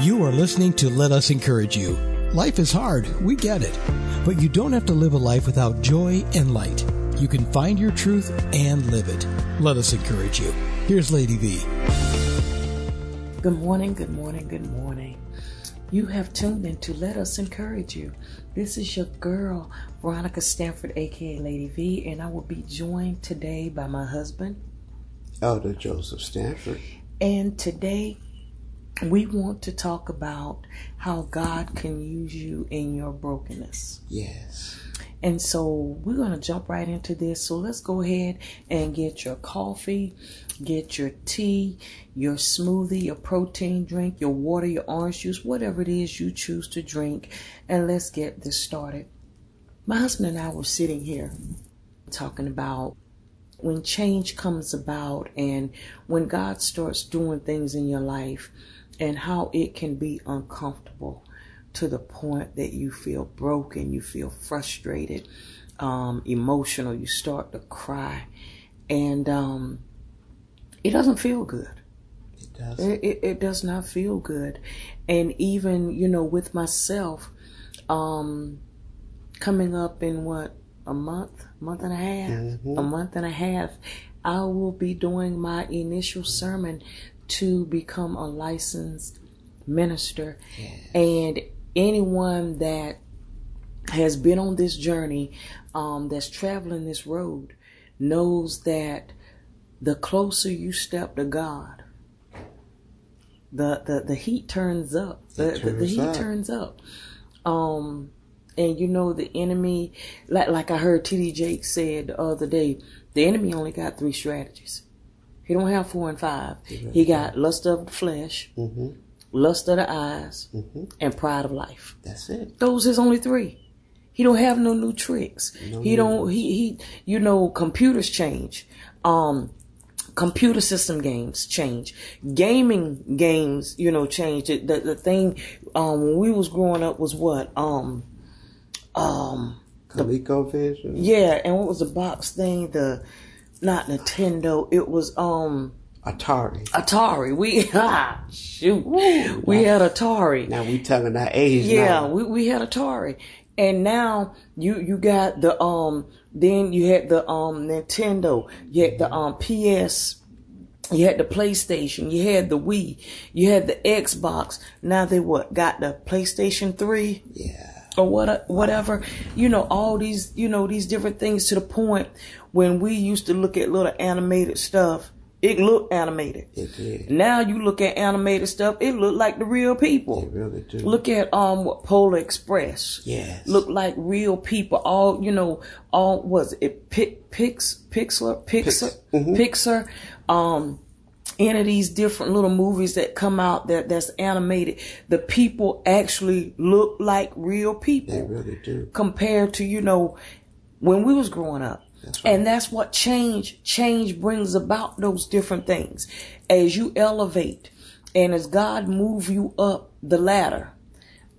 You are listening to Let Us Encourage You. Life is hard, we get it. But you don't have to live a life without joy and light. You can find your truth and live it. Let us encourage you. Here's Lady V. Good morning, good morning, good morning. You have tuned in to Let Us Encourage You. This is your girl, Veronica Stanford, aka Lady V, and I will be joined today by my husband, Elder Joseph Stanford. And today we want to talk about how God can use you in your brokenness. Yes. And so we're going to jump right into this. So let's go ahead and get your coffee, get your tea, your smoothie, your protein drink, your water, your orange juice, whatever it is you choose to drink, and let's get this started. My husband and I were sitting here talking about when change comes about and when God starts doing things in your life and how it can be uncomfortable to the point that you feel broken, you feel frustrated, um, emotional, you start to cry, and um, it doesn't feel good. It does. It, it, it, does not feel good. And even, you know, with myself, um, coming up in what, a month, month and a half, mm-hmm. a month and a half, I will be doing my initial sermon to become a licensed minister. Yes. And anyone that has been on this journey, um, that's traveling this road, knows that the closer you step to God, the the, the heat turns up. The, turns the, the, heat up. turns up. Um, and you know the enemy, like like I heard T.D. Jakes said the other day, the enemy only got three strategies. He don't have four and five. He got lust of the flesh, mm-hmm. lust of the eyes, mm-hmm. and pride of life. That's it. Those is only three. He don't have no new tricks. No he don't. He he. You know, computers change. Um, computer system games change. Gaming games, you know, change. The the thing um, when we was growing up was what um um. ColecoVision. Yeah, and what was the box thing? The not Nintendo. It was um Atari. Atari. We ah shoot. Woo, we had Atari. Now we telling our age. Yeah, now. we we had Atari, and now you you got the um. Then you had the um Nintendo. You had the um PS. You had the PlayStation. You had the Wii. You had the Xbox. Now they what got the PlayStation Three. Yeah or what whatever you know all these you know these different things to the point when we used to look at little animated stuff it looked animated. It did. Now you look at animated stuff, it looked like the real people. It really do. Look at um what Polar Express. Yes. Look like real people. All you know, all was it Pix Pixar Pixar mm-hmm. Pixar um any of these different little movies that come out that that's animated, the people actually look like real people. They really do. Compared to, you know, when we was growing up. Right. And that's what change, change brings about those different things. As you elevate and as God move you up the ladder,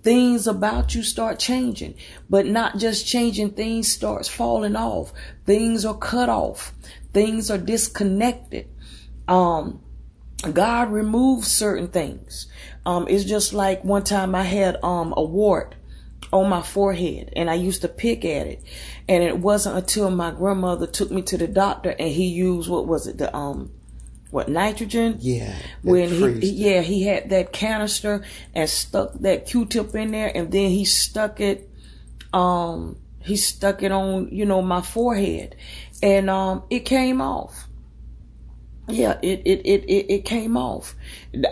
things about you start changing, but not just changing, things starts falling off. Things are cut off. Things are disconnected. Um, God removes certain things. Um, it's just like one time I had um, a wart on my forehead and I used to pick at it. And it wasn't until my grandmother took me to the doctor and he used, what was it, the, um, what, nitrogen? Yeah. When he, yeah, he had that canister and stuck that Q-tip in there and then he stuck it, um, he stuck it on, you know, my forehead and, um, it came off yeah, it, it, it, it, it came off.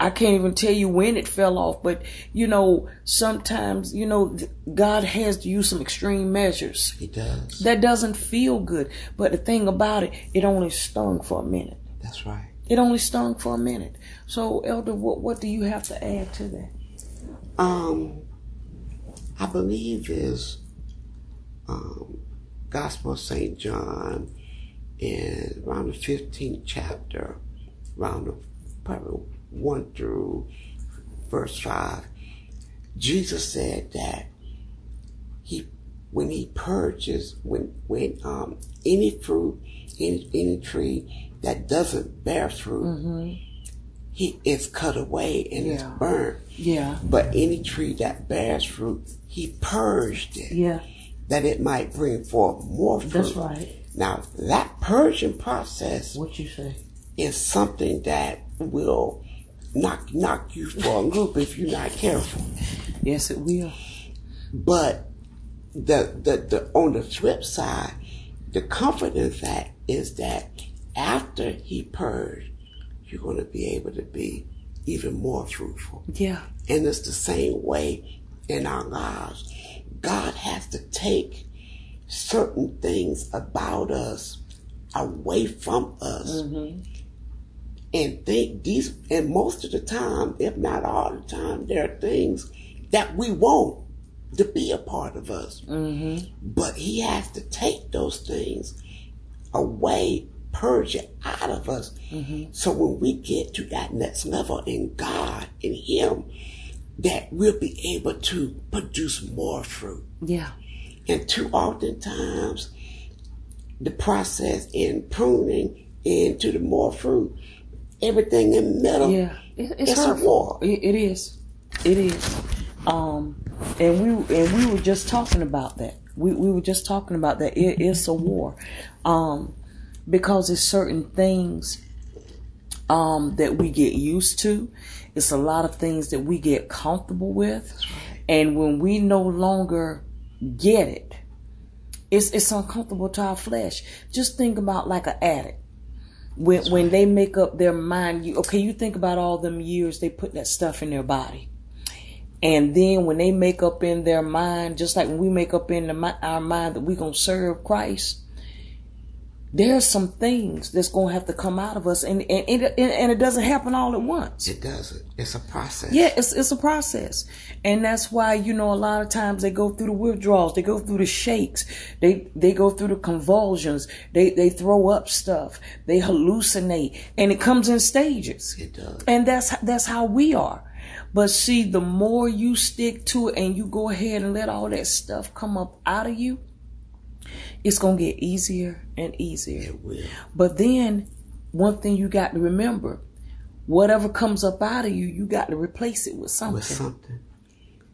I can't even tell you when it fell off, but you know, sometimes, you know, God has to use some extreme measures. He does. That doesn't feel good. But the thing about it, it only stung for a minute. That's right. It only stung for a minute. So, Elder, what, what do you have to add to that? Um, I believe is, um, Gospel of St. John, in around the 15th chapter, around the, probably 1 through verse 5, Jesus said that he when he purges when when um any fruit any any tree that doesn't bear fruit mm-hmm. he it's cut away and it's Yeah. burnt. Yeah. But any tree that bears fruit, he purged it Yeah. that it might bring forth more fruit. That's right. Now that purging process What you say? is something that will knock knock you for a loop if you're not careful. Yes, it will. But the, the the on the flip side, the comfort in that is that after he purged, you're going to be able to be even more fruitful. Yeah. And it's the same way in our lives. God has to take certain things about us away from us. Mm-hmm. And think these, and most of the time, if not all the time, there are things that we want to be a part of us. Mm-hmm. But He has to take those things away, purge it out of us. Mm-hmm. So when we get to that next level in God, in Him, that we'll be able to produce more fruit. Yeah. And too often times, the process in pruning into the more fruit, everything in middle, Yeah. It, it's it's a hurtful. war. It, it is. It is. Um, and we and we were just talking about that. We we were just talking about that. It is a war, um, because it's certain things um, that we get used to. It's a lot of things that we get comfortable with, and when we no longer get it, it's it's uncomfortable to our flesh. Just think about like an addict when when they make up their mind you okay you think about all them years they put that stuff in their body and then when they make up in their mind just like when we make up in the, our mind that we're going to serve christ there's some things that's going to have to come out of us and and, and, and it doesn't happen all at once It doesn't. It's a process. yeah, it's it's a process, and that's why you know a lot of times they go through the withdrawals, they go through the shakes, they they go through the convulsions, they they throw up stuff, they hallucinate, and it comes in stages. It does. And that's that's how we are. But see, the more you stick to it and you go ahead and let all that stuff come up out of you, it's gonna get easier and easier. It will. But then, one thing you got to remember, whatever comes up out of you, you got to replace it with something. With something.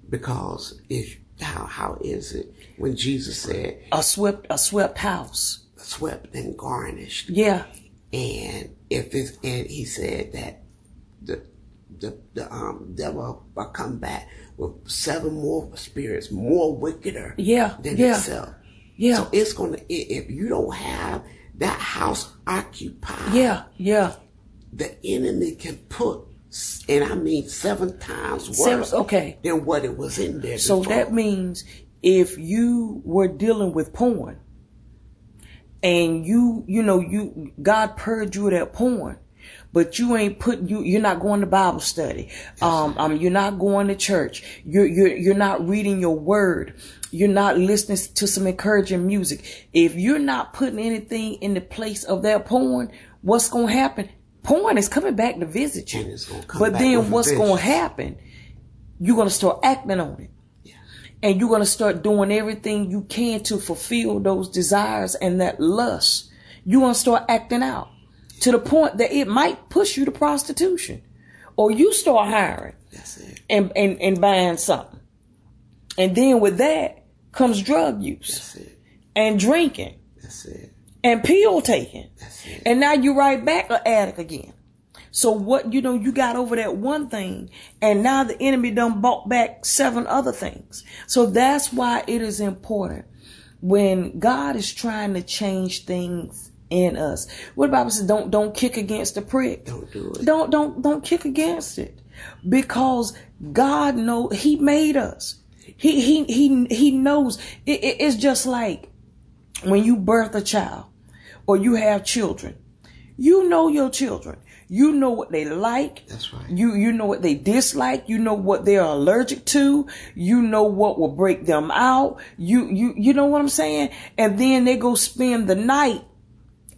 Because if how how is it when Jesus said a swept a swept house. swept and garnished? Yeah, And if it's and he said that the the the um devil will come back with seven more spirits more wickeder yeah, than yeah, itself. Yeah, So it's gonna if you don't have that house occupied, yeah, yeah. the enemy can put and I mean seven times Seven- worse okay. than what it was in there. So before. that means if you were dealing with porn and you, you know, you, God purged you of that porn, but you ain't put, you, you're not going to Bible study. Um, um, you're not going to church. You're, you're, you're not reading your word. You're not listening to some encouraging music. If you're not putting anything in the place of that porn, what's going to happen? Porn is coming back to visit you. And it's gonna come But then what's going to happen? You're going to start acting on it and you're going to start doing everything you can to fulfill those desires and that lust. You're going to start acting out to the point that it might push you to prostitution or you start hiring That's it. and, and, and buying something. And then with that comes drug use That's it. and drinking That's it. and pill taking. That's it. And now you're right back an addict again. So what you know, you got over that one thing, and now the enemy done bought back seven other things. So that's why it is important when God is trying to change things in us. What the Bible says, don't don't kick against the prick. Don't do it. Don't don't don't kick against it, because God know He made us. He he he he knows. It, it- it's just like when you birth a child or you have children. You know your children. You know what they like. That's right. You you know what they dislike. You know what they're allergic to. You know what will break them out. You you you know what I'm saying? And then they go spend the night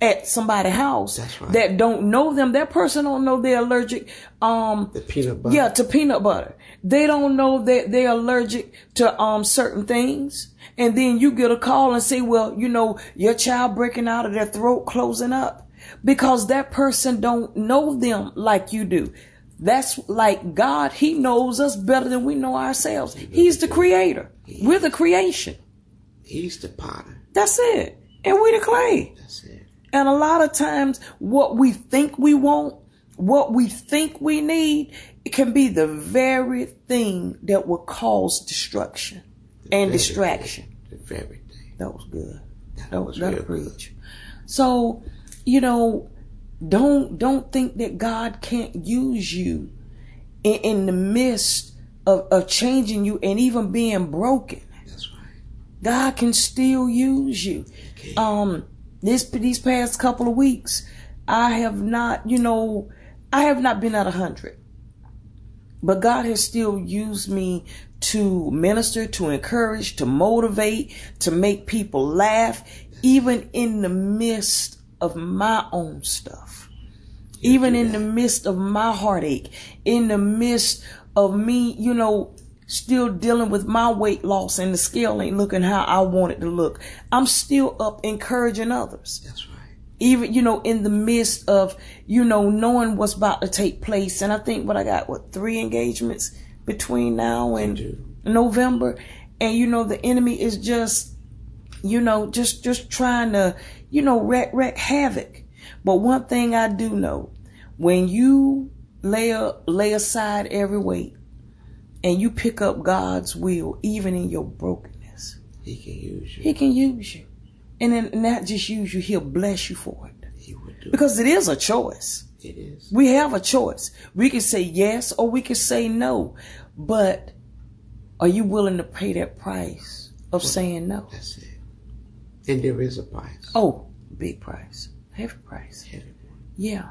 at somebody's house right. that don't know them. That person don't know they're allergic. Um, The peanut butter. yeah, to peanut butter. They don't know that they're allergic to um certain things. And then you get a call and say, well, you know, your child breaking out of their throat closing up. because that person don't know them like you do. That's like God, He knows us better than we know ourselves. He's the creator. We're the creation. He's the potter. That's it. And we the clay. That's it. And a lot of times what we think we want, what we think we need, it can be the very thing that will cause destruction and very distraction. The very thing. That was good. That That was was that'll real good. preach. So, you know, don't don't think that God can't use you in, in the midst of, of changing you and even being broken. That's right. God can still use you. Um, this these past couple of weeks, I have not, you know, I have not been at a hundred, but God has still used me to minister, to encourage, to motivate, to make people laugh, even in the midst of my own stuff, even in the midst of my heartache, in the midst of me, you know, still dealing with my weight loss and the scale ain't looking how I want it to look. I'm still up encouraging others. That's right. even you know in the midst of you know knowing what's about to take place. And i think what i got what three engagements between now and november? And you know the enemy is just you know just just trying to you know wreck wreck havoc. But one thing i do know when you lay a, lay aside every weight and you pick up god's will even in your brokenness He can use you. he can use you and then not just use you he'll bless you for it He would do. because it is a choice. It is. We have a choice. We can say yes or we can say no. But are you willing to pay that price of saying no? That's it. And there is a price. Oh, big price. Heavy price. Heavy. Yeah.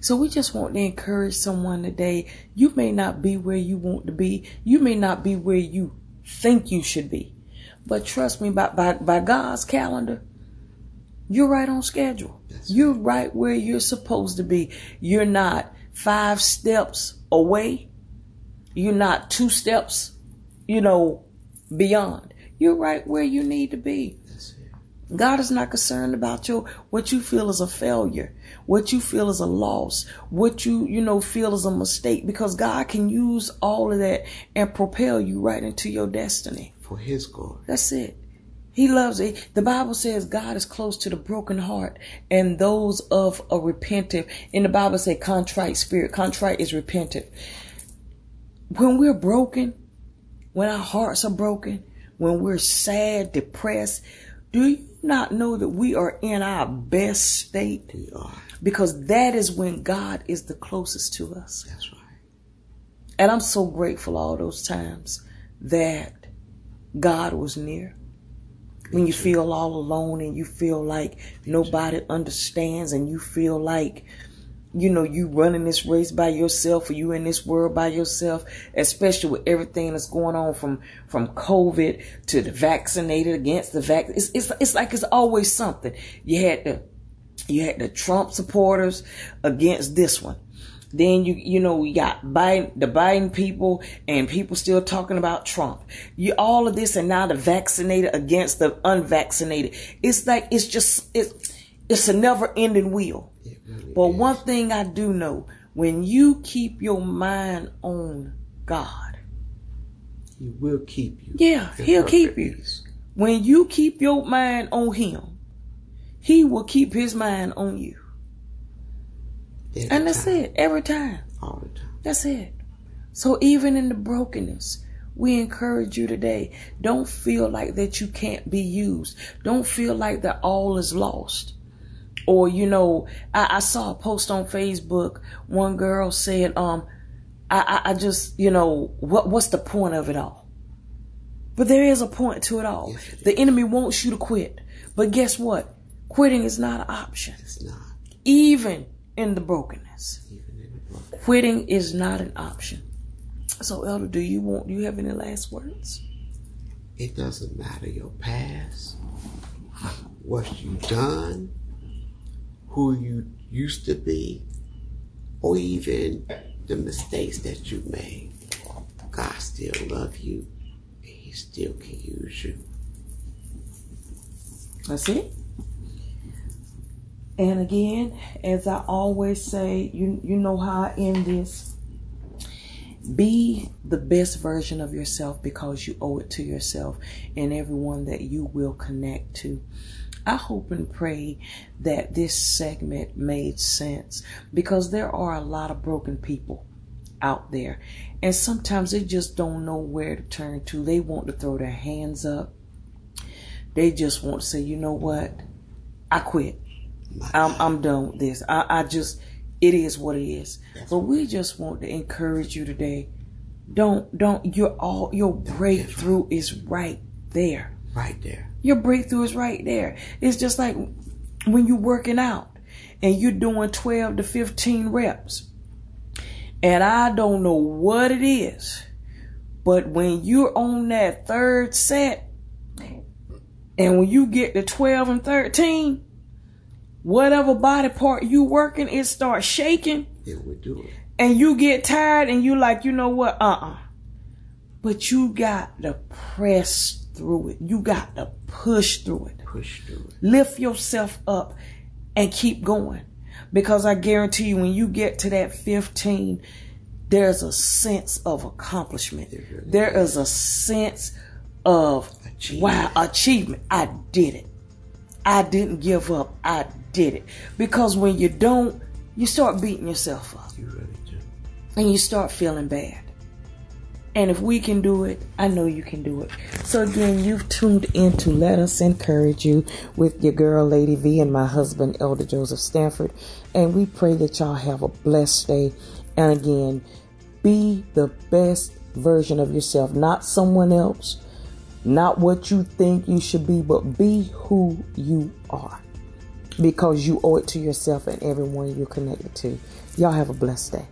So we just want to encourage someone today. You may not be where you want to be. You may not be where you think you should be. But trust me, by, by, by God's calendar, you're right on schedule. You're right where you're supposed to be. You're not five steps away. You're not two steps, you know, beyond. You're right where you need to be. God is not concerned about your what you feel is a failure, what you feel is a loss, what you you know feel is a mistake because God can use all of that and propel you right into your destiny. For His glory. That's it. He loves it. The Bible says God is close to the broken heart and those of a repentant. In the Bible say contrite spirit. Contrite is repentant. When we're broken, when our hearts are broken, when we're sad, depressed, do you not know that we are in our best state? We are. Because that is when God is the closest to us. That's right. And I'm so grateful all those times that God was near. When you feel all alone and you feel like nobody understands and you feel like, you know, you running this race by yourself or you in this world by yourself, especially with everything that's going on from, from COVID to the vaccinated against the vac. It's, it's, it's like it's always something. You had the, you had the Trump supporters against this one. Then you you know we got Biden, the Biden people, and people still talking about Trump. You all of this, and now the vaccinated against the unvaccinated. It's like it's just it's it's a never ending wheel. Really But is. one thing I do know: when you keep your mind on God, He will keep you. yeah, He'll keep you. peace. When you keep your mind on Him, He will keep His mind on you, Every and that's time, it every time. All the time. That's it. So even in the brokenness, we encourage you today. Don't feel like that you can't be used. Don't feel like that all is lost. Or, you know, I, I saw a post on Facebook. One girl said, um, I, I, I just, you know, what, what's the point of it all? But there is a point to it all. Yes, it the enemy wants you to quit. But guess what? Quitting is not an option. It's not. Even in the brokenness. Even in the book. Quitting is not an option. So, Elder, do you want? Do you have any last words? It doesn't matter your past, what you've done, who you used to be, or even the mistakes that you made. God still love you, and He still can use you. That's it. And again, as I always say, you you know how I end this. Be the best version of yourself because you owe it to yourself and everyone that you will connect to. I hope and pray that this segment made sense because there are a lot of broken people out there. And sometimes they just don't know where to turn to. They want to throw their hands up. They just want to say, you know what? I quit. I'm, I'm done with this. I, I just, it is what it is. But we just want to encourage you today. Don't, don't, your all, your breakthrough is right there. Right there. Your breakthrough is right there. It's just like when you're working out and you're doing 12 to 15 reps. And I don't know what it is, but when you're on that third set and when you get to 12 and 13, whatever body part you working, it starts shaking. It would do it. And you get tired and you like, you know what? Uh-uh. But you got to press through it. You got to push through it. Push through it. Lift yourself up and keep going. Because I guarantee you, when you get to that 15, there's a sense of accomplishment. There is a sense of, Achievement. wow, achievement. I did it. I didn't give up. I did it. Because when you don't, you start beating yourself up You really do. and you start feeling bad. And if we can do it, I know you can do it. So again, you've tuned in to Let Us Encourage You with your girl Lady V and my husband Elder Joseph Stanford. And we pray that y'all have a blessed day. And again, be the best version of yourself, not someone else, not what you think you should be, but be who you are. Because you owe it to yourself and everyone you're connected to. Y'all have a blessed day.